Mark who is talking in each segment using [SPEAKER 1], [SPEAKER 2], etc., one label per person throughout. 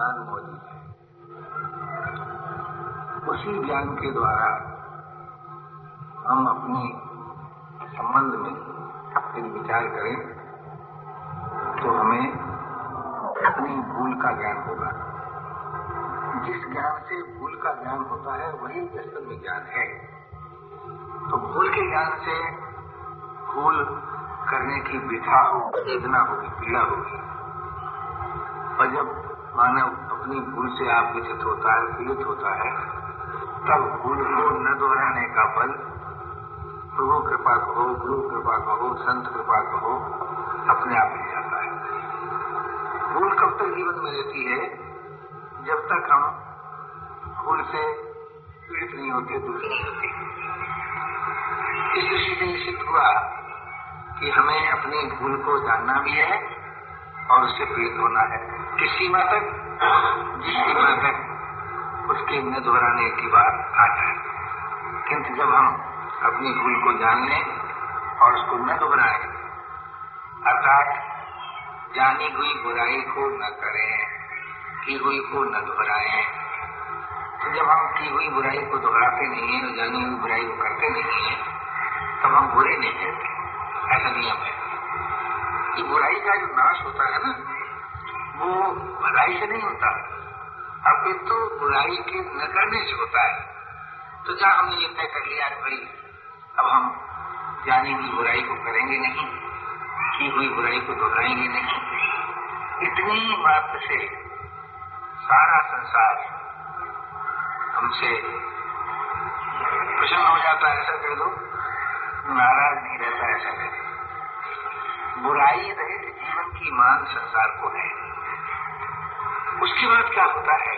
[SPEAKER 1] ज्ञान मौजूद है। उसी ज्ञान के द्वारा हम अपने संबंध में यदि विचार करें तो हमें अपनी भूल का ज्ञान होगा। जिस ज्ञान से भूल का ज्ञान होता है, वही असल में ज्ञान है। तो भूल के ज्ञान से भूल करने की विधा वेदना होगी, पीड़ा होगी। और जब मानव अपनी भूल से आप विचित होता है, पीड़ित होता है, तब भूल को न दोहराने का बल प्रभु कृपा कहो, गुरु कृपा कहो, संत कृपा कहो, अपने आप मिल जाता है। भूल कब तक जीवन में रहती है? जब तक हम भूल से पीड़ित नहीं होते दूसरे होते। इस दृष्टि से निश्चित हुआ कि हमें अपनी भूल को जानना भी है और उससे पीड़ित होना है। किस सीमा तक? सीमा तक उसके न दोहराने की बात आ जाए किंतु जब हम अपनी भूल को जान लें और उसको न दोहराएँ, अर्थात जानी हुई बुराई को न करें, की हुई को न दोहराएँ तो जब हम की हुई बुराई को दोहराते नहीं है, जानी हुई बुराई को करते नहीं है, तब हम बुरे नहीं कहते। ऐसा नियम है। कि बुराई का जो नाश होता है ना वो भलाई से नहीं होता। अब तो बुराई के न करने से होता है। तो जहाँ हमने ये तय कर लिया भाई, अब हम जानी हुई बुराई को करेंगे नहीं, की हुई बुराई को दोहराएँगे नहीं, इतनी मात्र से सारा संसार हमसे प्रसन्न हो जाता है, ऐसा कह दो। नाराज़ नहीं रहता, ऐसा कह बुराई रहित जीवन की मांग संसार को है। उसके बाद क्या होता है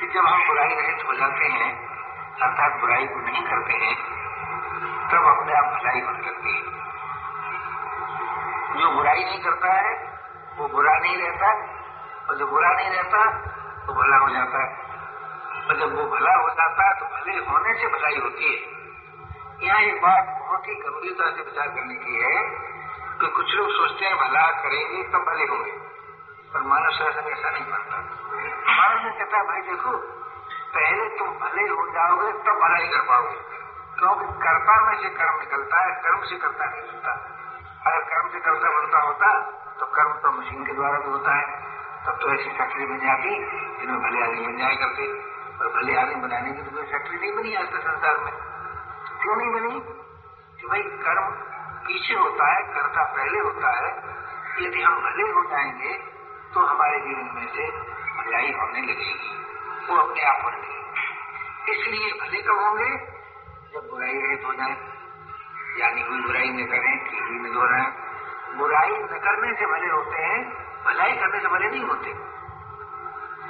[SPEAKER 1] कि जब हम बुराई रहित हो जाते हैं, अर्थात बुराई को नहीं करते हैं, तब अपने आप भलाई होने लगती है। जो बुराई नहीं करता है, वो बुरा नहीं रहता, और जो बुरा नहीं रहता, वो भला हो जाता है। और जब वो भला हो जाता है तो भले होने से भलाई होती है। यहाँ एक बात बहुत ही गंभीरता से विचार करने की है कि कुछ लोग सोचते हैं, भला करेंगे तब भले होंगे। पर मानव शासन ऐसा नहीं बनता। मानव ने कहता है, भाई देखो, पहले तुम भले हो जाओगे, तब भलाई कर पाओगे। क्योंकि कर्ता में से कर्म निकलता है, कर्म से कर्ता नहीं बनता। अगर कर्म से कर्ता बनता होता तो कर्म तो मशीन के द्वारा भी होता है। तब तो ऐसी फैक्ट्री बन जाती, जिनमें भले आदमी बन जाया करते और भले आदमी बनाने की तो फैक्ट्री नहीं बनी आज संसार में। क्यों नहीं बनी? कि भाई कर्म पीछे होता है, कर्ता पहले होता है। यदि हम भले हो जाएँगे तो हमारे जीवन में से भलाई होने लगेगी। वो अपने आप होने लगेगी। इसलिए भले कब होंगे, जब बुराई रहित हो जाए, यानी कोई बुराई न करें की हुई न दोहराएँ बुराई न करने से भले होते हैं, भलाई करने से भले नहीं होते।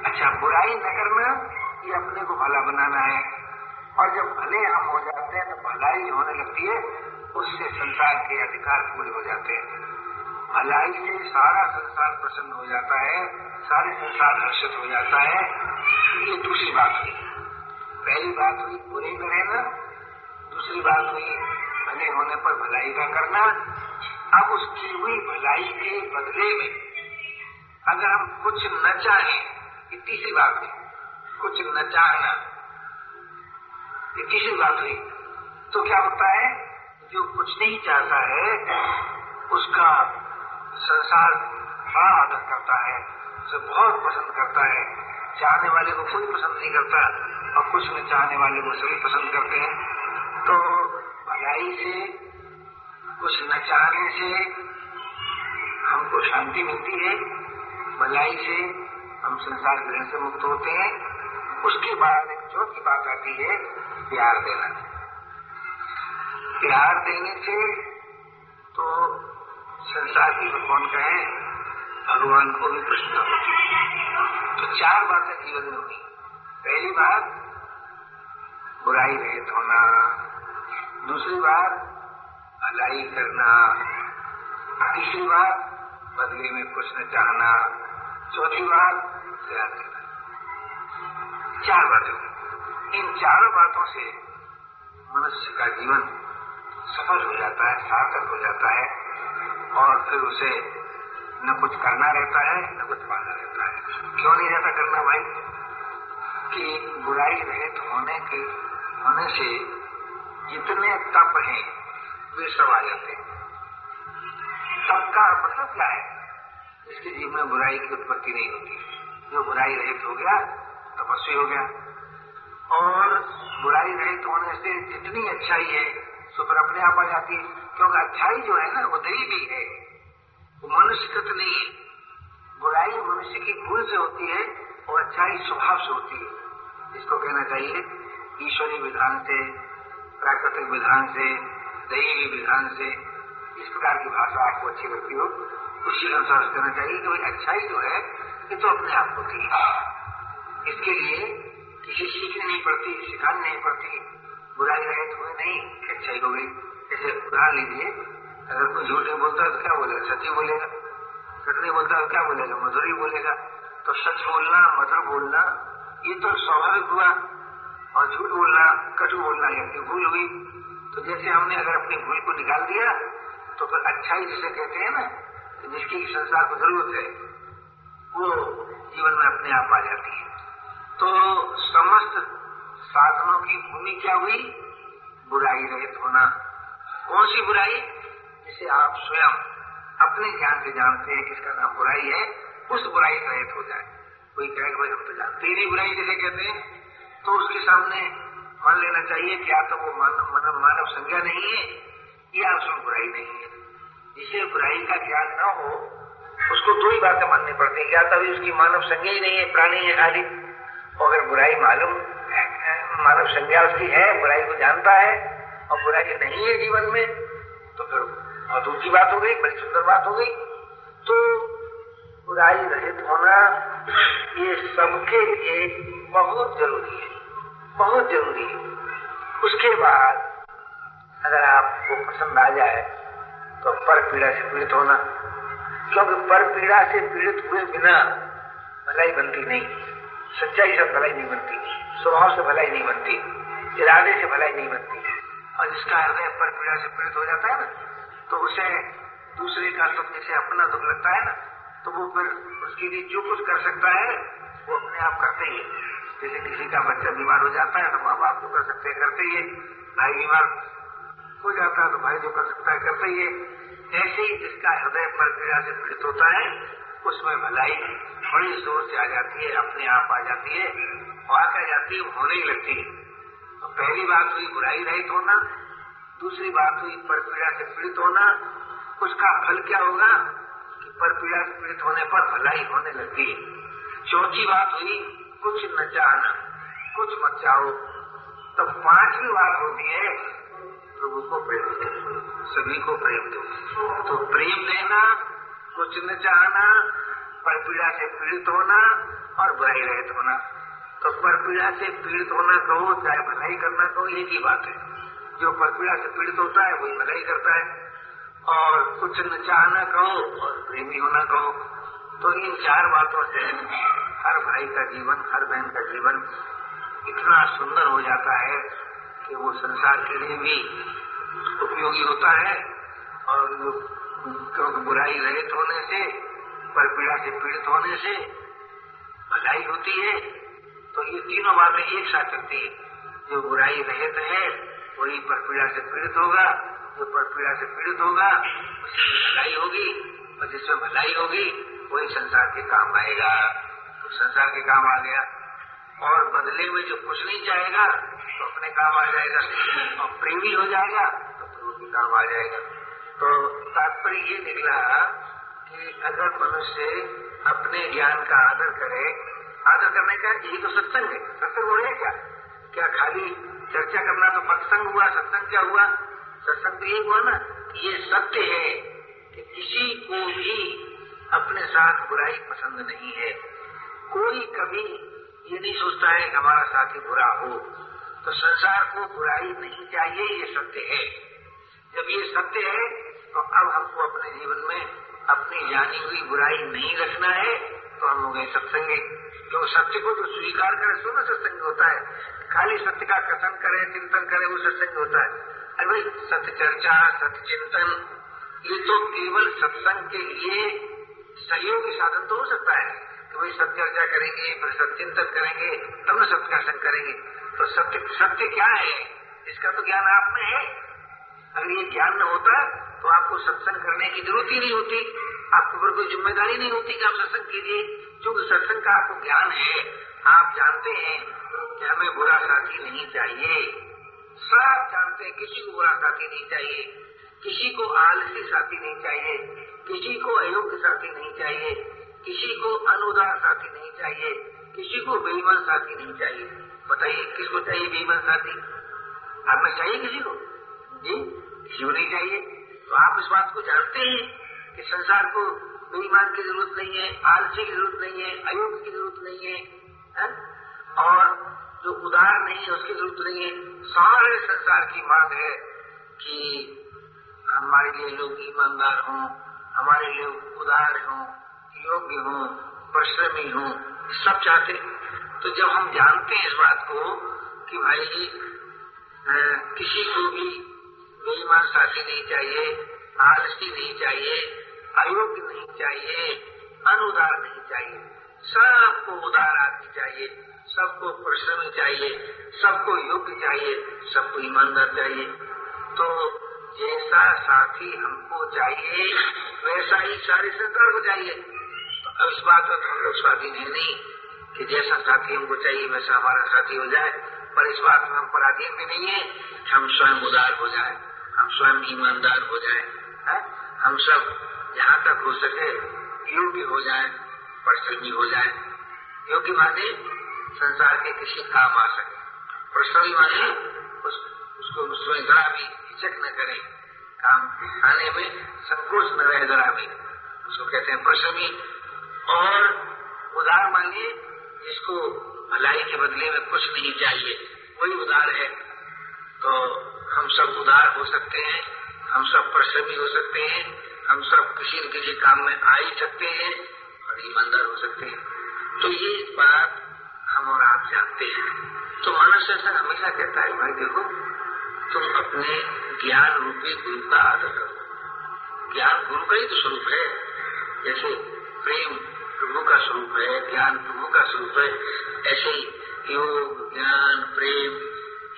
[SPEAKER 1] अच्छा बुराई न करना ये अपने को भला बनाना है। और जब भले हम हो जाते हैं तो भलाई होने लगती है, उससे संसार के अधिकार पूरे हो जाते हैं। भलाई से सारा संसार प्रसन्न हो जाता है, सारे संसार हर्षित हो जाता है। ये दूसरी बात हुई। पहली बात हुई, बुरे में रहना दूसरी बात हुई, भले होने पर भलाई का करना, अब उसकी हुई भलाई के बदले में, अगर हम कुछ न चाहें, ये तीसरी बात हुई, कुछ न चाहना, ये तीसरी बात हुई तो क्या होता है, जो कुछ नहीं चाहता है, उसका संसार बड़ा आदर करता है, उसे बहुत पसंद करता है। चाहने वाले को कोई पसंद नहीं करता। और कुछ न चाहने वाले को सभी पसंद करते हैं। तो भलाई से, कुछ न चाहने से हमको शांति मिलती है। भलाई से हम संसार ग्रहण से मुक्त होते हैं। उसके बाद एक चौथी बात आती है, प्यार देना। प्यार देने से तो संसार की कौन कहे? भगवान को भी होती तो चार बातें जीवन में हुई। पहली बात, बुराई रहित होना। दूसरी बात, भलाई करना। तीसरी बात, बदले में कुछ न चाहना। चौथी बात, प्यार देना चार बातें इन चारों बातों से मनुष्य का जीवन सफल हो जाता है, सार्थक हो जाता है। और फिर उसे न कुछ करना रहता है, न कुछ पाना रहता है। क्यों नहीं रहता करना भाई? कि बुराई रहित होने के, होने से जितने तप हैं, वे सब आ जाते तप का मतलब क्या है? इसके जीव में बुराई की उत्पत्ति नहीं होती। जो बुराई रहित हो गया, तपस्वी हो गया। और बुराई रहित होने से जितनी अच्छाई है सो पर अपने आप आ जाती है। क्योंकि अच्छाई जो है ना, वो दैवी है। वो मनुष्यकृत नहीं है। बुराई मनुष्य की भूल से होती है और अच्छाई स्वभाव से होती है। इसको कहना चाहिए, ईश्वरीय विधान से, प्राकृतिक विधान से दैवी विधान से, इस प्रकार की भाषा आपको अच्छी लगती हो, उसी अनुसार कहना चाहिए कि अच्छाई जो है, ये तो अपने आप होती है। इसके लिए किसी सीखनी नहीं पड़ती, सिखानी नहीं पड़ती। बुराई रहे तो नहीं अच्छाई हो गई। जैसे उदाहरण लीजिए। अगर कोई झूठ बोलता तो क्या बोलेगा? सच्ची बोलेगा? सच नहीं बोलता तो क्या बोलेगा? मधुरी बोलेगा। तो सच बोलना मधुर बोलना, ये तो स्वाभाविक हुआ। और झूठ बोलना, कटु बोलना, ये अपनी भूल हुई। तो जैसे हमने अगर अपनी भूल को निकाल दिया तो फिर अच्छाई जिसे कहते हैं ना जिसकी संसार को ज़रूरत है, वो जीवन में अपने आप आ जाती है। तो समस्त साधनों की भूमि क्या हुई? बुराई रहित होना। कौन सी बुराई? जिसे आप स्वयं अपने ज्ञान से जानते हैं किसका नाम बुराई है, उस बुराई रहित हो जाए। कोई कहे भाई हम तो जानते ही बुराई जिसे कहते हैं। तो उसके सामने मान लेना चाहिए, क्या तो वो मानव मानव संज्ञा नहीं है, या उसमें बुराई नहीं है। जिसे बुराई का ज्ञान न हो, उसको दो ही बातें माननी पड़ती है। या तभी उसकी मानव संज्ञा ही नहीं है, प्राणी है खाली, और अगर बुराई मालूम मानव संज्ञा उसकी है, बुराई को जानता है और बुराई नहीं है जीवन में। तो फिर बहुत ऊँची बात हो गई, बड़ी सुंदर बात हो गई। तो बुराई रहित होना, ये सबके लिए बहुत ज़रूरी है, बहुत ज़रूरी है। उसके बाद अगर आपको पसंद आ जाए तो पर पीड़ा से पीड़ित होना। क्योंकि पर पीड़ा से पीड़ित हुए बिना भलाई बनती नहीं। सच्चाई से भलाई नहीं बनती। स्वभाव से भलाई नहीं बनती। इरादे से भलाई नहीं बनती। और जिसका हृदय पर पीड़ा से पीड़ित हो जाता है ना तो उसे दूसरे का दुख जैसे अपना दुख लगता है ना तो वो फिर उसके लिए जो कुछ कर सकता है, वो अपने आप करते ही जैसे किसी का बच्चा बीमार हो जाता है तो माँ बाप जो कर सकते हैं, करते ही भाई बीमार हो जाता है तो भाई जो कर सकता है, करते ही ऐसे ही जिसका हृदय पर पीड़ा से पीड़ित होता है, उसमें भलाई बड़ी ज़ोर से आ जाती है, अपने आप आ जाती है, और आकर जाती है होने ही लगती है। तो पहली बात हुई बुराई रहित होना दूसरी बात हुई पर पीड़ा से पीड़ित होना, उसका फल क्या होगा कि पर पीड़ा से पीड़ित होने पर भलाई होने लगती है चौथी बात हुई, कुछ न चाहना कुछ मत चाहो तो पांचवी बात होती है प्रभु को प्रेम दो, सभी को प्रेम दो। तो प्रेम देना, कुछ न चाहना पर पीड़ा से पीड़ित होना और बुराई रहित होना। तो पर पीड़ा से पीड़ित होना कहो चाहे भलाई करना कहो एक ही बात है। जो पर पीड़ा से पीड़ित होता है, वही भलाई करता है। और कुछ न चाहना कहो और प्रेमी होना कहो तो इन चार बातों से हर भाई का जीवन, हर बहन का जीवन इतना सुंदर हो जाता है कि वो संसार के लिए भी उपयोगी होता है और क्योंकि बुराई रहित होने से पर पीड़ा से पीड़ित होने से भलाई होती है। तो ये तीनों बातें एक साथ चलती है। जो बुराई रहित है, वही पर पीड़ा से पीड़ित होगा, जो पर पीड़ा से पीड़ित होगा उससे भलाई होगी, और जिसमें भलाई होगी, वही संसार के काम आएगा। तो संसार के काम आ गया। और बदले में जो कुछ नहीं चाहेगा तो अपने काम आ जाएगा। और प्रेमी हो जाएगा तो प्रभु के काम आ जाएगा। तो तात्पर्य ये निकला कि अगर मनुष्य अपने ज्ञान का आदर करे आदर करने का यही तो सत्संग है। सत्संग रहा क्या? क्या खाली चर्चा करना तो सत्संग हुआ, सत्संग क्या हुआ? सत्संग तो यही हुआ ना ये सत्य है कि किसी को भी अपने साथ बुराई पसंद नहीं है। कोई कभी ये नहीं सोचता है कि हमारा साथी बुरा हो। तो संसार को बुराई नहीं चाहिए, ये सत्य है। जब ये सत्य है तो अब हमको अपने जीवन में अपनी जानी हुई बुराई नहीं रखना है। तो हम गए सत्संगी। क्यों सत्य को जो स्वीकार करे सो सत्संग होता है। खाली सत्य का कथन करे, चिंतन करे, वो सत्संग होता है। अरे भाई, सत्य चर्चा, सत्य चिंतन, ये तो केवल सत्संग के लिए सहयोगी साधन तो हो सकता है। कि भाई सत्य चर्चा करेंगे, फिर सत्चिंतन करेंगे, तब न सत्यासन करेंगे। तो सत्य सत्य क्या है? इसका तो ज्ञान आप में है। अगर ये ज्ञान न होता तो आपको सत्संग करने की ज़रूरत ही नहीं होती। आपके ऊपर कोई ज़िम्मेदारी नहीं होती कि आप सत्संग कीजिए क्योंकि सत्संग का आपको ज्ञान है। आप जानते हैं, कि हमें बुरा साथी नहीं चाहिए। सब जानते हैं, किसी को बुरा साथी नहीं चाहिए। किसी को आलसी साथी नहीं चाहिए। किसी को अयोग्य साथी नहीं चाहिए। किसी को अनुदार साथी नहीं चाहिए। किसी को बेईमान साथी नहीं चाहिए। बताइए, किसको चाहिए बेईमान साथी? आप में चाहिए किसी को? जी, किसी को नहीं चाहिए। तो आप इस बात को जानते हैं। कि संसार को बेईमान की ज़रूरत नहीं है आलसी की ज़रूरत नहीं है अयोग्य की ज़रूरत नहीं है, है? और जो उदार नहीं है उसकी ज़रूरत नहीं है सारे संसार की मांग है कि हमारे लिए लोग ईमानदार हों हमारे लिए उदार हों योग्य हों परिश्रमी हों सब चाहते तो जब हम जानते हैं इस बात को कि भाई जी किसी को भी बेईमान साथी नहीं चाहिए आलसी नहीं चाहिए अयोग्य नहीं चाहिए अनुदार नहीं चाहिए, सबको उदार आदमी चाहिए, सबको परिश्रमी चाहिए, सबको योग्य चाहिए, सबको ईमानदार चाहिए। तो जैसा साथी हमको चाहिए, वैसा ही सारे संसार को चाहिए। तो अब इस बात पर हम लोग स्वाधीन है नहीं, कि जैसा साथी हमको चाहिए, वैसा हमारा साथी हो जाए। पर इस बात में हम पराधीन भी नहीं है, हम स्वयं उदार हो जाए, हम स्वयं ईमानदार हो जाए हम सब जहाँ तक हो सके योग्य हो जाए परिश्रमी हो जाए। योग्य माने संसार के किसी काम आ सके। परिश्रमी माने उस, उसको उसमें जरा भी हिचक न करे। काम आने में संकोच न रहे जरा भी। उसको कहते हैं परिश्रमी और उदार मानिए जिसको भलाई के बदले में कुछ नहीं चाहिए। वही उदार है। तो हम सब उदार हो सकते हैं हम सब परिश्रमी हो सकते हैं। हम सब किसी न किसी काम में आ ही सकते हैं और ईमानदार हो सकते हैं। तो ये बात हम और आप जानते हैं। तो मानव शासन हमेशा कहता है, भाई देखो, तुम अपने ज्ञान रूपी गुरु का आदर करो। ज्ञान गुरु का ही तो स्वरूप है। जैसे प्रेम प्रभु का स्वरूप है, ज्ञान प्रभु का स्वरूप है, ऐसे ही योग, ज्ञान, प्रेम,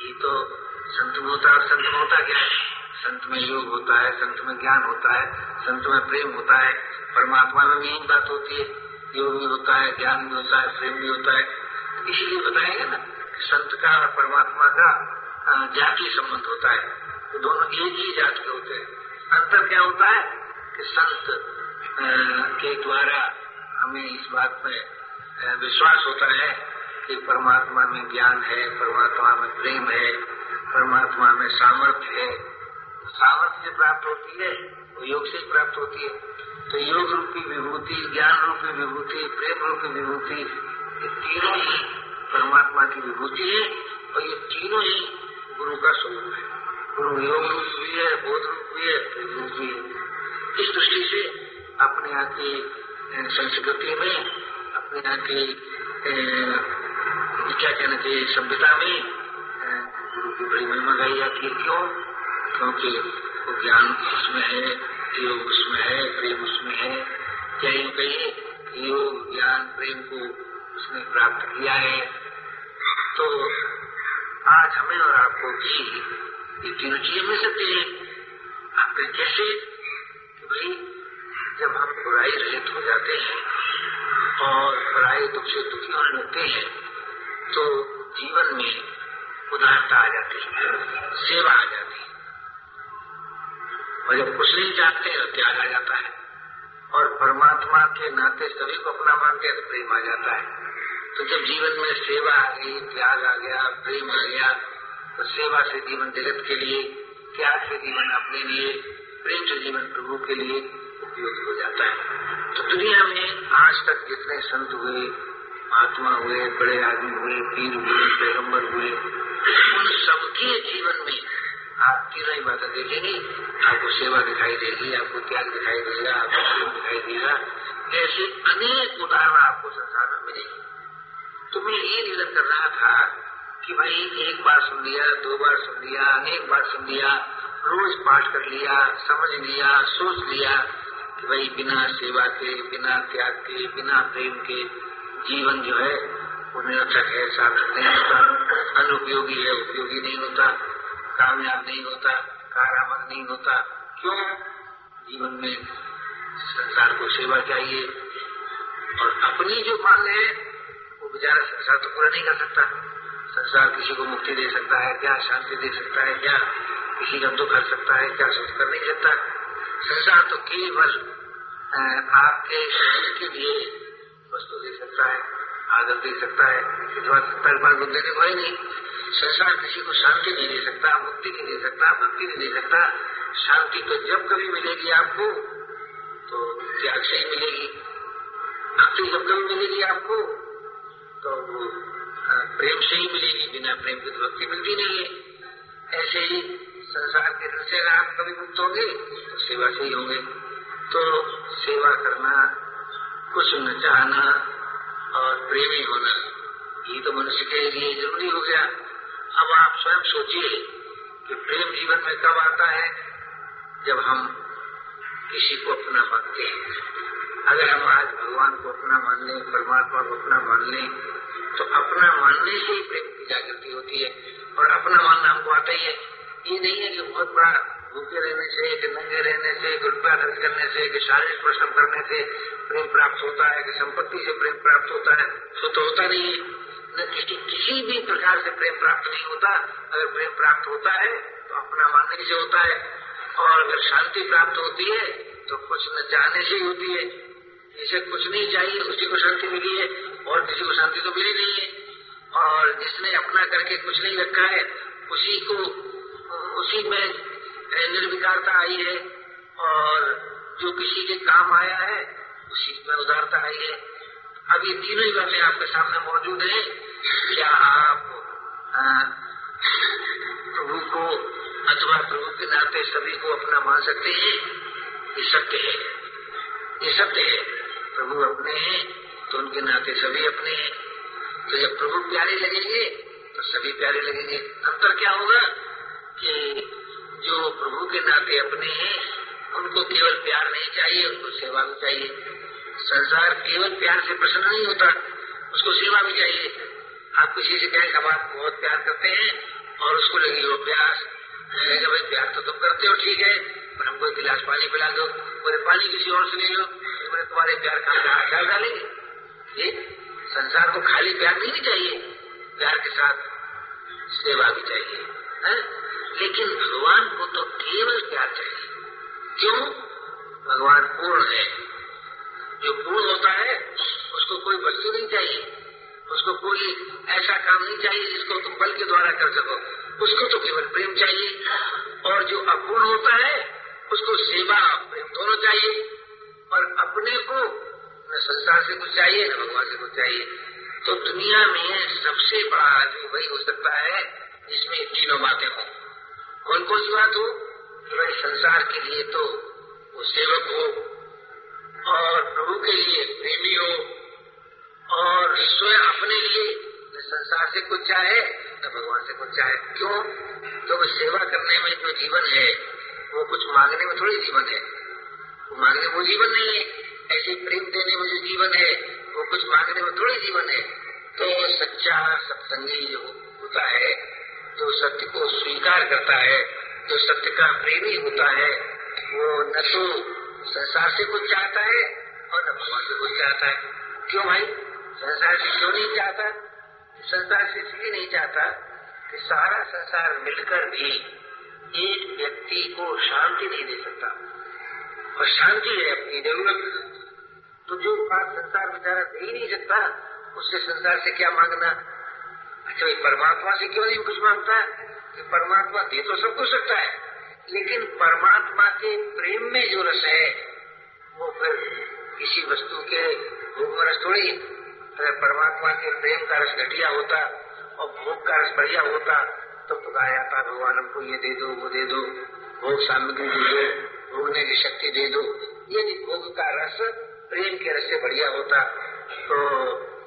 [SPEAKER 1] ये तो संत और संत है संत में योग होता है, संत में ज्ञान होता है, संत में प्रेम होता है, परमात्मा में भी यही बात होती है। योग भी होता है, ज्ञान भी होता है, प्रेम भी होता है। इसलिए बताएगा ना कि संत का और परमात्मा का जाति संबंध होता है। तो दोनों एक ही जात के होते हैं। अंतर क्या होता है? कि संत के द्वारा हमें इस बात में विश्वास होता है कि परमात्मा में ज्ञान है, परमात्मा में प्रेम है, परमात्मा में सामर्थ्य है। सामर्थ्य प्राप्त होती है, वो योग से ही प्राप्त होती है। तो योग रूपी विभूति, ज्ञान रूपी विभूति, प्रेम रूपी विभूति, ये तीनों ही परमात्मा की विभूति है और ये तीनों ही गुरु का स्वरूप है। गुरु योग रूप भी है, बोध रूप भी है, प्रेम रूप भी है। इस दृष्टि से अपने यहाँ की संस्कृति में, अपने यहाँ की क्या कहना चाहिए सभ्यता में गुरु की बड़ी महिमा गाई जाती है। क्यों? क्योंकि वो ज्ञान उसमें है, योग उसमें है, प्रेम उसमें है। कहीं कहीं योग, ज्ञान, प्रेम को उसने प्राप्त किया है। तो आज हमें और आपको भी ये तीनों चीज़ें मिल सकती है। आपके कैसे? भाई, जब हम बुराई रहित हो जाते हैं और बुराई, दुख से दुखी होने लगते हैं तो जीवन में उदारता आ जाती है, सेवा आ जाती है। और जब कुछ नहीं जानते हैं तो त्याग आ जाता है। और परमात्मा के नाते सभी को अपना मानते हैं तो प्रेम आ जाता है। तो जब जीवन में सेवा आ गई, त्याग आ गया, प्रेम आ गया तो सेवा से जीवन जगत के लिए, त्याग से जीवन अपने लिए, प्रेम से जीवन प्रभु के लिए उपयोगी हो जाता है। तो दुनिया में आज तक जितने संत हुए, महात्मा हुए, बड़े आदमी हुए, पीर हुए पैगंबर हुए, उन सबके जीवन में आप तीनों ही बातें देखेंगे, आपको सेवा दिखाई देगी, आपको त्याग दिखाई देगा, आपको प्रेम दिखाई देगा। ऐसे अनेक उदाहरण आपको संसार में मिलेंगे। तो मैं ये निवेदन कर रहा था कि भाई एक बार सुन लिया, दो बार सुन लिया, अनेक बार सुन लिया, रोज पाठ कर लिया, समझ लिया, सोच लिया कि भाई बिना सेवा के, बिना त्याग के, बिना प्रेम के जीवन जो है, वो निरर्थक है सार्थक नहीं होता, अनुपयोगी है, उपयोगी नहीं होता। कामयाब नहीं होता कारामद नहीं होता। क्यों? जीवन में संसार को सेवा चाहिए। और अपनी जो मान है, वो बेचारा संसार तो पूरा नहीं कर सकता। संसार किसी को मुक्ति दे सकता है, क्या शांति दे सकता है, क्या किसी का दुख कर सकता है, क्या सुख कर नहीं सकता। संसार तो केवल आपके शरीर के लिए वस्तु दे सकता है आदर दे सकता है पर देने को ही नहीं। संसार किसी को शांति नहीं दे सकता, मुक्ति नहीं दे सकता भक्ति नहीं दे सकता। शांति तो जब कभी मिलेगी आपको तो त्याग से ही मिलेगी। भक्ति जब कभी मिलेगी आपको तो वो प्रेम से ही मिलेगी, बिना प्रेम की तो भक्ति मिलती नहीं है। ऐसे ही संसार के से आप कभी मुक्त होंगे तो सेवा से ही होंगे। तो सेवा करना, कुछ न चाहना और प्रेमी होना, ये तो मनुष्य के लिए ज़रूरी हो गया। अब आप स्वयं सोचिए कि प्रेम जीवन में कब आता है जब हम किसी को अपना मानते हैं। अगर हम आज भगवान को अपना मान लें परमात्मा को अपना मान लें तो अपना मानने से ही प्रेम की जागृति होती है और अपना मानना हमको आता ही है। ये नहीं है कि बहुत बड़ा भूखे रहने से, कि नंगे रहने से, कि रुपया खर्च करने से, कि शारीरिक परिश्रम करने से प्रेम प्राप्त होता है, कि संपत्ति से प्रेम प्राप्त होता है सो तो होता नहीं है। न किसी भी प्रकार से प्रेम प्राप्त नहीं होता। अगर प्रेम प्राप्त होता है तो अपना मानने से होता है। और अगर शांति प्राप्त होती है तो कुछ न चाहने से ही होती है। जिसे कुछ नहीं चाहिए, उसी को शांति मिली है। और किसी को शांति तो मिली नहीं है। और जिसने अपना करके कुछ नहीं रखा है, उसी को उसी में निर्विकारता आई है। और जो किसी के काम आया है, उसी में उदारता आई है। अब ये तीनों ही बातें आपके सामने मौजूद है। क्या आप प्रभु को, अथवा प्रभु के नाते सभी को अपना मान सकते हैं? ये सत्य है। ये सत्य है। प्रभु अपने हैं तो उनके नाते सभी अपने हैं। तो जब प्रभु प्यारे लगेंगे तो सभी प्यारे लगेंगे। अंतर क्या होगा? कि जो प्रभु के नाते अपने हैं, उनको केवल प्यार नहीं चाहिए, उनको सेवा भी चाहिए। संसार केवल प्यार से प्रसन्न नहीं होता, उसको सेवा भी चाहिए। आप किसी से कहें हम आप बहुत प्यार करते हैं, और उसको लगी वो प्यास। भाई, प्यार तो तुम करते हो, ठीक है, पर हमको एक गिलास पानी पिला दो। बोले, पानी किसी और से ले लो। बोले, तुम्हारे प्यार का डाल डालेंगे। ये संसार को खाली प्यार नहीं चाहिए, प्यार के साथ सेवा भी चाहिए, है? लेकिन भगवान को तो केवल प्यार चाहिए। क्यों? भगवान पूर्ण है। जो पूर्ण होता है, उसको कोई वस्तु नहीं चाहिए। उसको कोई ऐसा काम नहीं चाहिए जिसको तुम बल के द्वारा कर सको। उसको तो केवल प्रेम चाहिए। और जो अपूर्ण होता है, उसको सेवा, प्रेम दोनों चाहिए। और अपने को न संसार से कुछ चाहिए, न भगवान से कुछ चाहिए। तो दुनिया में सबसे बड़ा आदमी वही हो सकता है जिसमें तीनों बातें हो। कौन कौन सी बात हो? भाई संसार के लिए तो वो सेवक हो और प्रभु के लिए प्रेमी हो और स्वयं अपने लिए संसार से कुछ चाहे, न भगवान से कुछ चाहे। क्यों? तो सेवा करने में जो जीवन है, वो कुछ मांगने में थोड़ी जीवन है। वो मांगने वो जीवन नहीं है। ऐसे प्रेम देने में जो जीवन है, वो कुछ मांगने में थोड़ी जीवन है। तो सच्चा सत्संगी जो होता है, जो सत्य को स्वीकार करता है, जो सत्य का प्रेमी होता है, वो न तो संसार से कुछ चाहता है? और न भगवान से कुछ चाहता है। क्यों भाई? संसार से क्यों नहीं चाहता? संसार से इसलिए नहीं चाहता कि सारा संसार मिलकर भी एक व्यक्ति को शांति नहीं दे सकता। और शांति है अपनी ज़रूरत तो जो बात संसार बेचारा दे ही नहीं सकता, उससे संसार से क्या मांगना? अच्छा भाई, परमात्मा से क्यों नहीं कुछ माँगता? कि परमात्मा दे तो सब कुछ सकता है। लेकिन परमात्मा के प्रेम में जो रस है, वो फिर किसी वस्तु के भोग में रस थोड़ी अगर परमात्मा के प्रेम का रस घटिया होता और भोग का रस बढ़िया होता तो पुकारा जाता भगवान, हमको ये दे दो, वो दे दो, भोग सामग्री दे दो, भोगने की शक्ति दे दो। यदि भोग का रस प्रेम के रस से बढ़िया होता तो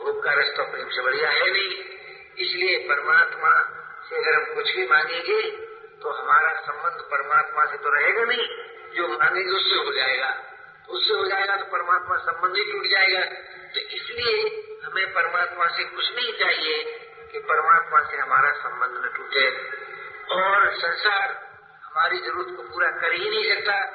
[SPEAKER 1] भोग का रस तो प्रेम से बढ़िया है नहीं इसलिए परमात्मा से अगर हम कुछ भी मांगेंगे तो हमारा संबंध परमात्मा से तो रहेगा नहीं। जो मांगेंगे उससे हो जाएगा। उससे हो जाएगा तो परमात्मा संबंध ही टूट जाएगा। तो इसलिए हमें परमात्मा से कुछ नहीं चाहिए कि परमात्मा से हमारा संबंध न टूटे। और संसार हमारी ज़रूरत को पूरा कर ही नहीं सकता।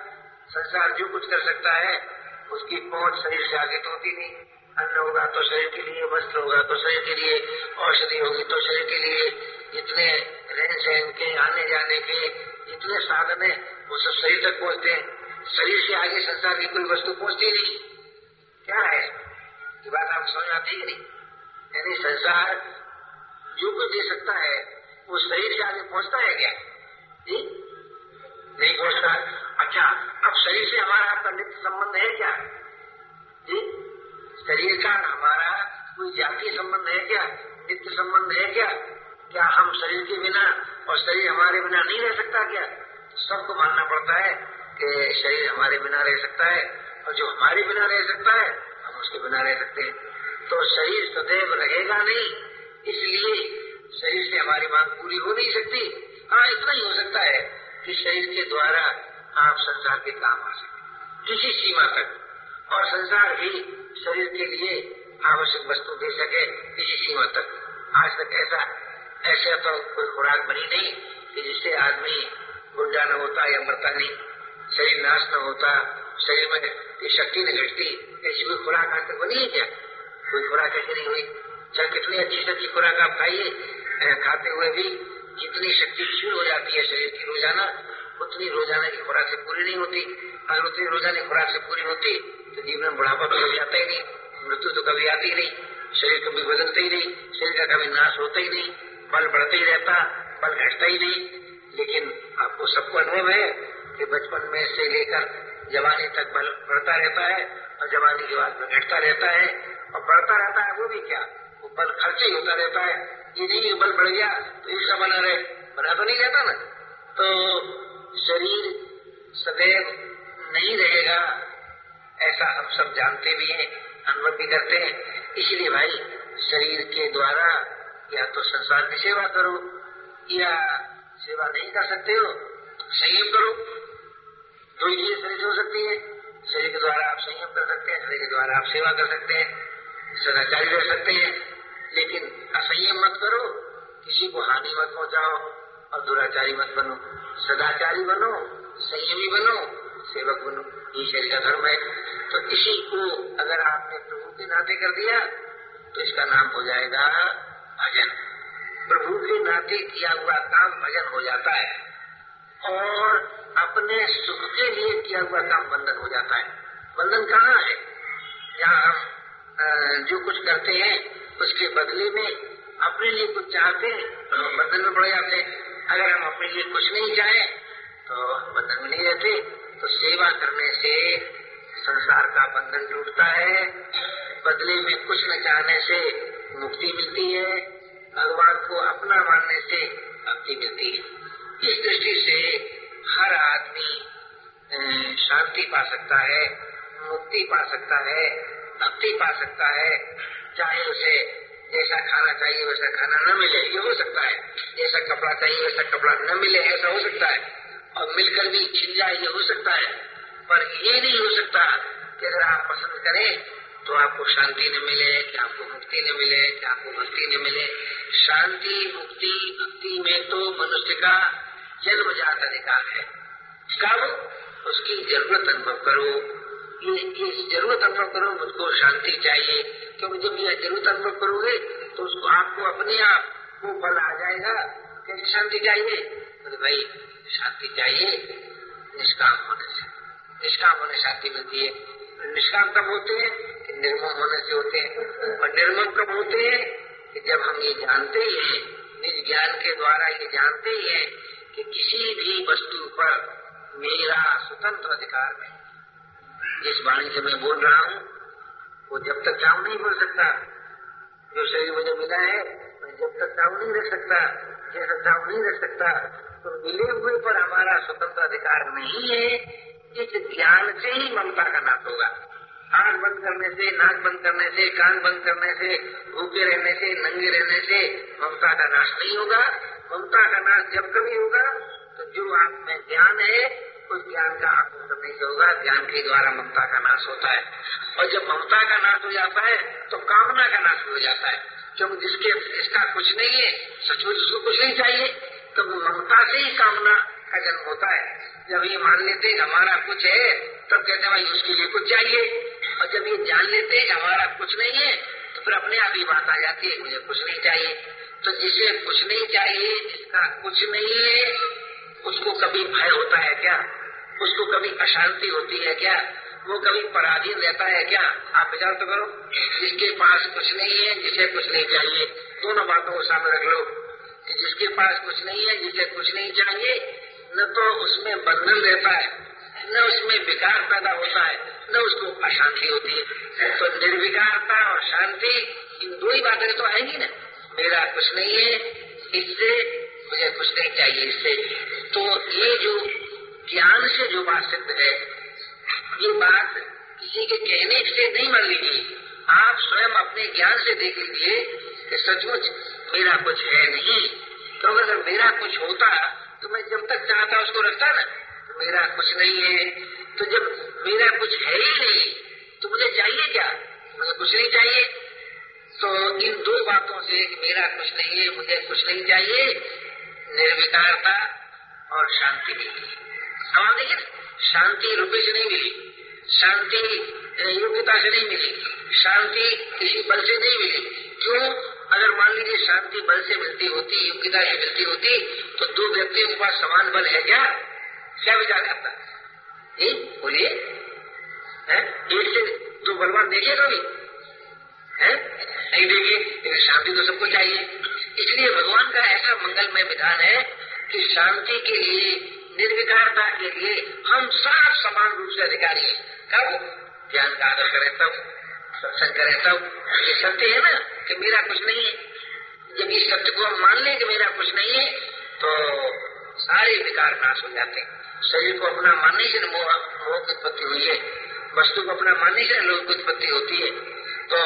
[SPEAKER 1] संसार जो कुछ कर सकता है, उसकी पहुँच शरीर से आगे तो होती नहीं। अन्न होगा तो शरीर के लिए, वस्त्र होगा तो शरीर के लिए, औषधि होगी तो शरीर के लिए। इतने रहन सहन के, आने जाने के इतने साधन है, वो सब शरीर तक पहुँचते हैं। शरीर से आगे संसार की कोई वस्तु पहुँचती नहीं। क्या है? ये बात आप समझ आती ही नहीं? यानी संसार जो कुछ दे सकता है, वो शरीर से आगे पहुँचता है क्या? जी नहीं पहुँचता। अच्छा अब शरीर से हमारा आपका नित्य संबंध है क्या? जी शरीर का हमारा कोई जातीय संबंध है क्या? नित्य संबंध है क्या? क्या हम शरीर के बिना और शरीर हमारे बिना नहीं रह सकता क्या? सबको मानना पड़ता है कि शरीर हमारे बिना रह सकता है और जो हमारे बिना रह सकता है, हम उसके बिना रह सकते हैं। तो शरीर सदैव रहेगा नहीं, इसलिए शरीर से हमारी मांग पूरी हो नहीं सकती। हाँ इतना ही हो सकता है कि शरीर के द्वारा आप संसार के काम आ सके, किसी सीमा तक। और संसार भी शरीर के लिए आवश्यक वस्तु दे सके किसी सीमा तक। आज तक ऐसा ऐसे तो कोई खुराक बनी नहीं कि जिससे आदमी बुढ़ा न होता या मरता नहीं। शरीर नाश न होता, शरीर में शक्ति न घटती। ऐसी कोई खुराक आज तक बनी है क्या? कोई खुराक ऐसी नहीं हुई। चाहे कितनी अच्छी से अच्छी खुराक आप खाइए खाते हुए भी जितनी शक्ति क्षीण हो जाती है शरीर की रोज़ाना, उतनी रोज़ाना की खुराक से पूरी नहीं होती। अगर उतनी रोज़ाना की खुराक से पूरी होती तो जीवन में बुढ़ापा तो कभी आता ही नहीं, मृत्यु तो कभी आती ही नहीं, शरीर कभी बदलता ही नहीं, शरीर का कभी नाश होता ही नहीं। बल बढ़ता ही रहता बल घटता ही नहीं। लेकिन आपको सबको अनुभव है कि बचपन में से लेकर जवानी तक बल बढ़ता रहता है और जवानी के बाद घटता रहता है। और बढ़ता रहता है वो भी क्या? वो बल खर्च ही होता रहता है। ये नहीं बल बढ़ गया तो इसका बना रहे, बना तो नहीं रहता ना। तो शरीर सदैव नहीं रहेगा, ऐसा हम सब जानते भी हैं, अनुभव भी करते हैं। इसलिए भाई, शरीर के द्वारा या तो संसार की सेवा करो, या सेवा नहीं कर सकते हो, संयम करो। ही चीज़ें शरीर हो सकती है। शरीर के द्वारा आप संयम कर सकते हैं, शरीर के द्वारा आप सेवा कर सकते हैं, सदाचारी रह सकते हैं। लेकिन असंयम मत करो, किसी को हानि मत पहुंचाओ और दुराचारी मत बनो। सदाचारी बनो, संयमी बनो, सेवक बनो। ये शरीर का धर्म है। तो इसी को अगर आपने प्रभु के नाते कर दिया तो इसका नाम हो जाएगा भजन। प्रभु के नाते किया हुआ काम भजन हो जाता है। और अपने सुख के लिए किया हुआ काम बंधन हो जाता है। बंधन कहाँ है? जहाँ हम जो कुछ करते हैं, उसके बदले में अपने लिए कुछ चाहते हैं तो हम बंधन में पड़ जाते हैं। अगर हम अपने लिए कुछ नहीं चाहे तो बंधन में नहीं रहते। तो सेवा करने से संसार का बंधन टूटता है। बदले में कुछ न चाहने से मुक्ति मिलती है। भगवान को अपना मानने से भक्ति मिलती है। इस दृष्टि से हर आदमी शांति पा सकता है, मुक्ति पा सकता है, भक्ति पा सकता है। चाहे उसे जैसा खाना चाहिए, वैसा खाना न मिले, ये हो सकता है। जैसा कपड़ा चाहिए, वैसा कपड़ा न मिले, ऐसा हो सकता है। और मिलकर भी छिल जाए, ये हो सकता है। पर ये नहीं हो सकता कि अगर आप पसंद करें तो आपको शांति न मिले, कि आपको मुक्ति न मिले, कि आपको भक्ति न मिले। शांति, मुक्ति, भक्ति में तो मनुष्य का जन्म जात अधिकार है। कब? उसकी ज़रूरत अनुभव करो। ये ज़रूरत अनुभव करो, मुझको शांति चाहिए। क्योंकि जब यह ज़रूरत अनुभव करोगे तो उसको आपको अपने आप वो फल आ जाएगा। कि शांति चाहिए। तो भाई, शांति चाहिए। निष्काम होने से, निष्काम होने शांति मिलती है। निष्काम कब होते हैं कि निर्मम होने से होते हैं, और निर्मम कब होते हैं कि जब हम ये जानते ही हैं, निज ज्ञान के द्वारा ये जानते ही हैं कि किसी भी वस्तु पर मेरा स्वतंत्र अधिकार नहीं। जिस वाणी से मैं बोल रहा हूँ, वो जब तक चाहूँ नहीं बोल सकता। जो शरीर मुझे मिला है मैं जब तक चाहूँ नहीं रख सकता। जैसा चाहूँ नहीं रख सकता तो मिले हुए पर हमारा स्वतंत्र अधिकार नहीं है। इस ज्ञान से ही ममता का नाश होगा। आँख बंद करने से, नाक बंद करने से, कान बंद करने से, भूखे रहने से, नंगे रहने से ममता का नाश नहीं होगा। ममता का नाश जब कभी होगा तो जो आप में ज्ञान है, उस ज्ञान का आत्म करने से होगा। ज्ञान के द्वारा ममता का नाश होता है। और जब ममता का नाश हो जाता है तो कामना का नाश हो जाता है। क्योंकि जिसके इसका कुछ नहीं है सचमुच उसको कुछ नहीं चाहिए तो ममता से ही कामना का जन्म होता है। जब ये मान लेते हमारा कुछ है, तब कहते भाई, उसके लिए कुछ चाहिए। जब ये जान लेते हैं हमारा कुछ नहीं है तो फिर अपने आप ही बात आ जाती है मुझे कुछ नहीं चाहिए। तो जिसे कुछ नहीं चाहिए, जिसका कुछ नहीं है, उसको कभी भय होता है क्या? उसको कभी अशांति होती है क्या? वो कभी पराधीन रहता है क्या? आप विचार तो करो। जिसके पास कुछ नहीं है, जिसे कुछ नहीं चाहिए। दोनों बातों को सामने रख लो जिसके पास कुछ नहीं है, जिसे कुछ नहीं चाहिए, न तो उसमें बंधन रहता है, न उसमें विकार पैदा होता है। न उसको अशांति होती है। तो निर्विकारता और शांति, इन दो ही बातें तो आएँगी ना। मेरा कुछ नहीं है, इससे मुझे कुछ नहीं चाहिए इससे। तो ये जो ज्ञान से जो बात सिद्ध है, ये बात किसी के कहने से नहीं मान लीजिए। आप स्वयं अपने ज्ञान से देख लीजिए कि सचमुच मेरा कुछ है नहीं। तो अगर मेरा कुछ होता तो मैं जब तक चाहता उसको रखता ना, मेरा कुछ नहीं है। तो जब मेरा कुछ है ही नहीं। तो मुझे चाहिए क्या? मुझे कुछ नहीं चाहिए। तो इन दो बातों से मेरा कुछ नहीं है, मुझे कुछ नहीं चाहिए, निर्विकारता और शांति मिली। अब देखिए, शांति रुपये से नहीं मिली, शांति योग्यता से नहीं मिली, शांति किसी बल से नहीं मिली। क्यों? अगर मान लीजिए शांति बल से मिलती होती, योग्यता से मिलती होती तो दो व्यक्तियों के पास समान बल है क्या? क्या विचार करता बोलिए। एक से दो बलवान देखे कभी। है? नहीं देखे लेकिन शांति तो सबको चाहिए। इसलिए भगवान का ऐसा मंगलमय विधान है कि शांति के लिए, निर्विकारता के लिए हम सब समान रूप से अधिकारी हैं। कब? ज्ञान का आदर करें तब, सत्संग करें तब। ये सत्य है ना कि मेरा कुछ नहीं है। जब इस सत्य को हम मान लें कि मेरा कुछ नहीं है तो सारे विकार नाश हो जाते हैं। शरीर को अपना मानने से मोह की उत्पत्ति हुई है। वस्तु को अपना मानने से लोग की उत्पत्ति होती है। तो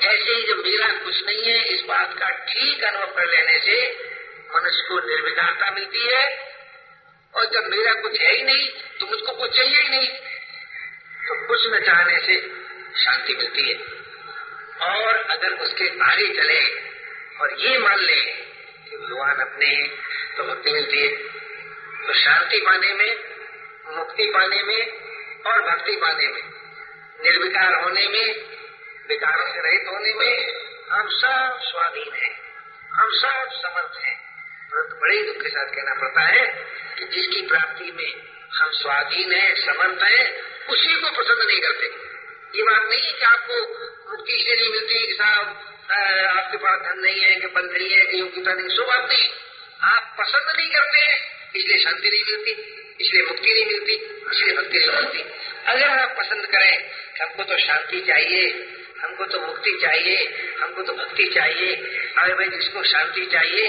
[SPEAKER 1] ऐसे ही जब मेरा कुछ नहीं है, इस बात का ठीक अनुभव कर लेने से मनुष्य को निर्विकारता मिलती है। और जब मेरा कुछ है ही नहीं तो मुझको कुछ चाहिए ही नहीं। तो कुछ न चाहने से शांति मिलती है। और अगर उसके आगे चले, और ये मान ले कि भगवान अपने हैं तो भक्ति मिलती है। शांति पाने में, मुक्ति पाने में और भक्ति पाने में, निर्विकार होने में, विकारों से रहित होने में हम सब स्वाधीन हैं, हम सब समर्थ हैं। परंतु बड़े दुख के साथ कहना पड़ता है कि जिसकी प्राप्ति में हम स्वाधीन हैं, समर्थ हैं, उसी को पसंद नहीं करते। ये बात नहीं है कि आपको मुक्ति से नहीं मिलती कि साहब आपके पास धन नहीं है, कि बल नहीं है, कि योग्यता नहीं, सो बात नहीं। आप पसंद नहीं करते हैं। इसलिए शांति नहीं मिलती, इसलिए मुक्ति नहीं मिलती, इसलिए भक्ति नहीं मिलती अगर आप पसंद करें हमको तो शांति चाहिए, हमको तो मुक्ति चाहिए, हमको तो भक्ति चाहिए, अरे भाई जिसको शांति चाहिए,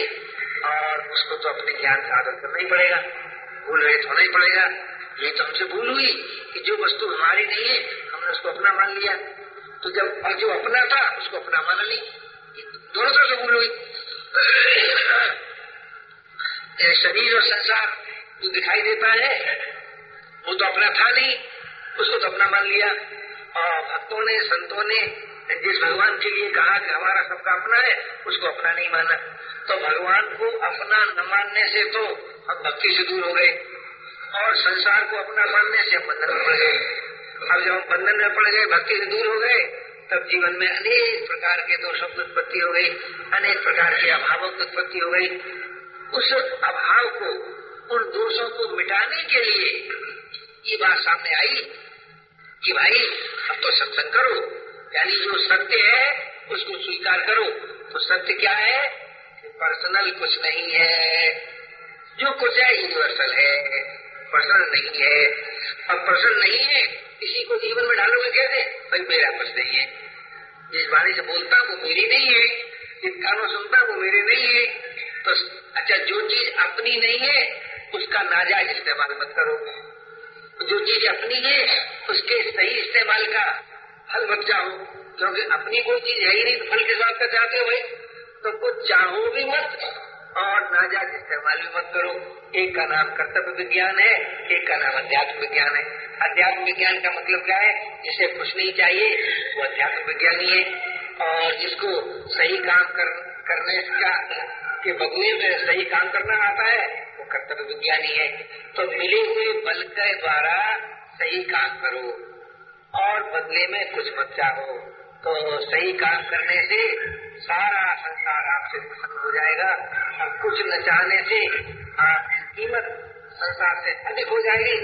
[SPEAKER 1] और उसको तो अपने ज्ञान का आदर करना ही पड़ेगा, भूल रहित होना ही पड़ेगा। ये तो हमसे भूल हुई कि जो वस्तु हमारी नहीं है, हमने उसको अपना मान लिया। तो जब और जो अपना था, उसको अपना माना नहीं दोनों तरह से भूल हुई। शरीर और संसार जो दिखाई देता है, वो तो अपना था नहीं, उसको तो अपना मान लिया। और भक्तों ने, संतों ने जिस भगवान के लिए कहा कि हमारा सबका अपना है, उसको अपना नहीं माना। तो भगवान को अपना न मानने से तो हम भक्ति से दूर हो गए। और संसार को अपना मानने से हम बंधन में पड़ गए। अब जब हम बंधन में पड़ गए, भक्ति से दूर हो गए, तब जीवन में अनेक प्रकार के दोषों की उत्पत्ति हो गई, अनेक प्रकार के अभावों की उत्पत्ति हो गई। उस अभाव को, उन दोषों को मिटाने के लिए ये बात सामने आई कि भाई, अब तो सत्संग करो। यानी जो सत्य है, उसको स्वीकार करो। तो सत्य क्या है? पर्सनल कुछ नहीं है। जो कुछ है यूनिवर्सल है। पर्सनल नहीं है। अब पर्सनल नहीं है किसी को जीवन में डालोगे कैसे? भाई, मेरा कुछ नहीं है। जिस बारे से बोलता वो मेरी नहीं है। जिस कानों सुनता वो मेरे नहीं है। तो अच्छा जो चीज़ अपनी नहीं है उसका नाजायज इस्तेमाल मत करो। जो चीज़ अपनी है उसके सही इस्तेमाल का फल मत चाहो। क्योंकि अपनी कोई चीज़ है ही नहीं तो फल के साथ का चाहते हो भाई। तो कुछ चाहो भी मत और नाजायज इस्तेमाल भी मत करो। एक का नाम कर्तव्य विज्ञान है एक का नाम अध्यात्म विज्ञान है। अध्यात्म विज्ञान का मतलब क्या है? जिसे कुछ नहीं चाहिए वो अध्यात्म विज्ञानी है। और जिसको सही काम कर, करने का के बदले में सही काम करना आता है, वो कर्तव्य विज्ञानी है। तो मिले हुए बल के द्वारा सही काम करो और बदले में कुछ मत चाहो। तो सही काम करने से सारा संसार आपसे प्रसन्न हो जाएगा और कुछ न चाहने से आपकी कीमत संसार से अधिक हो जाएगी।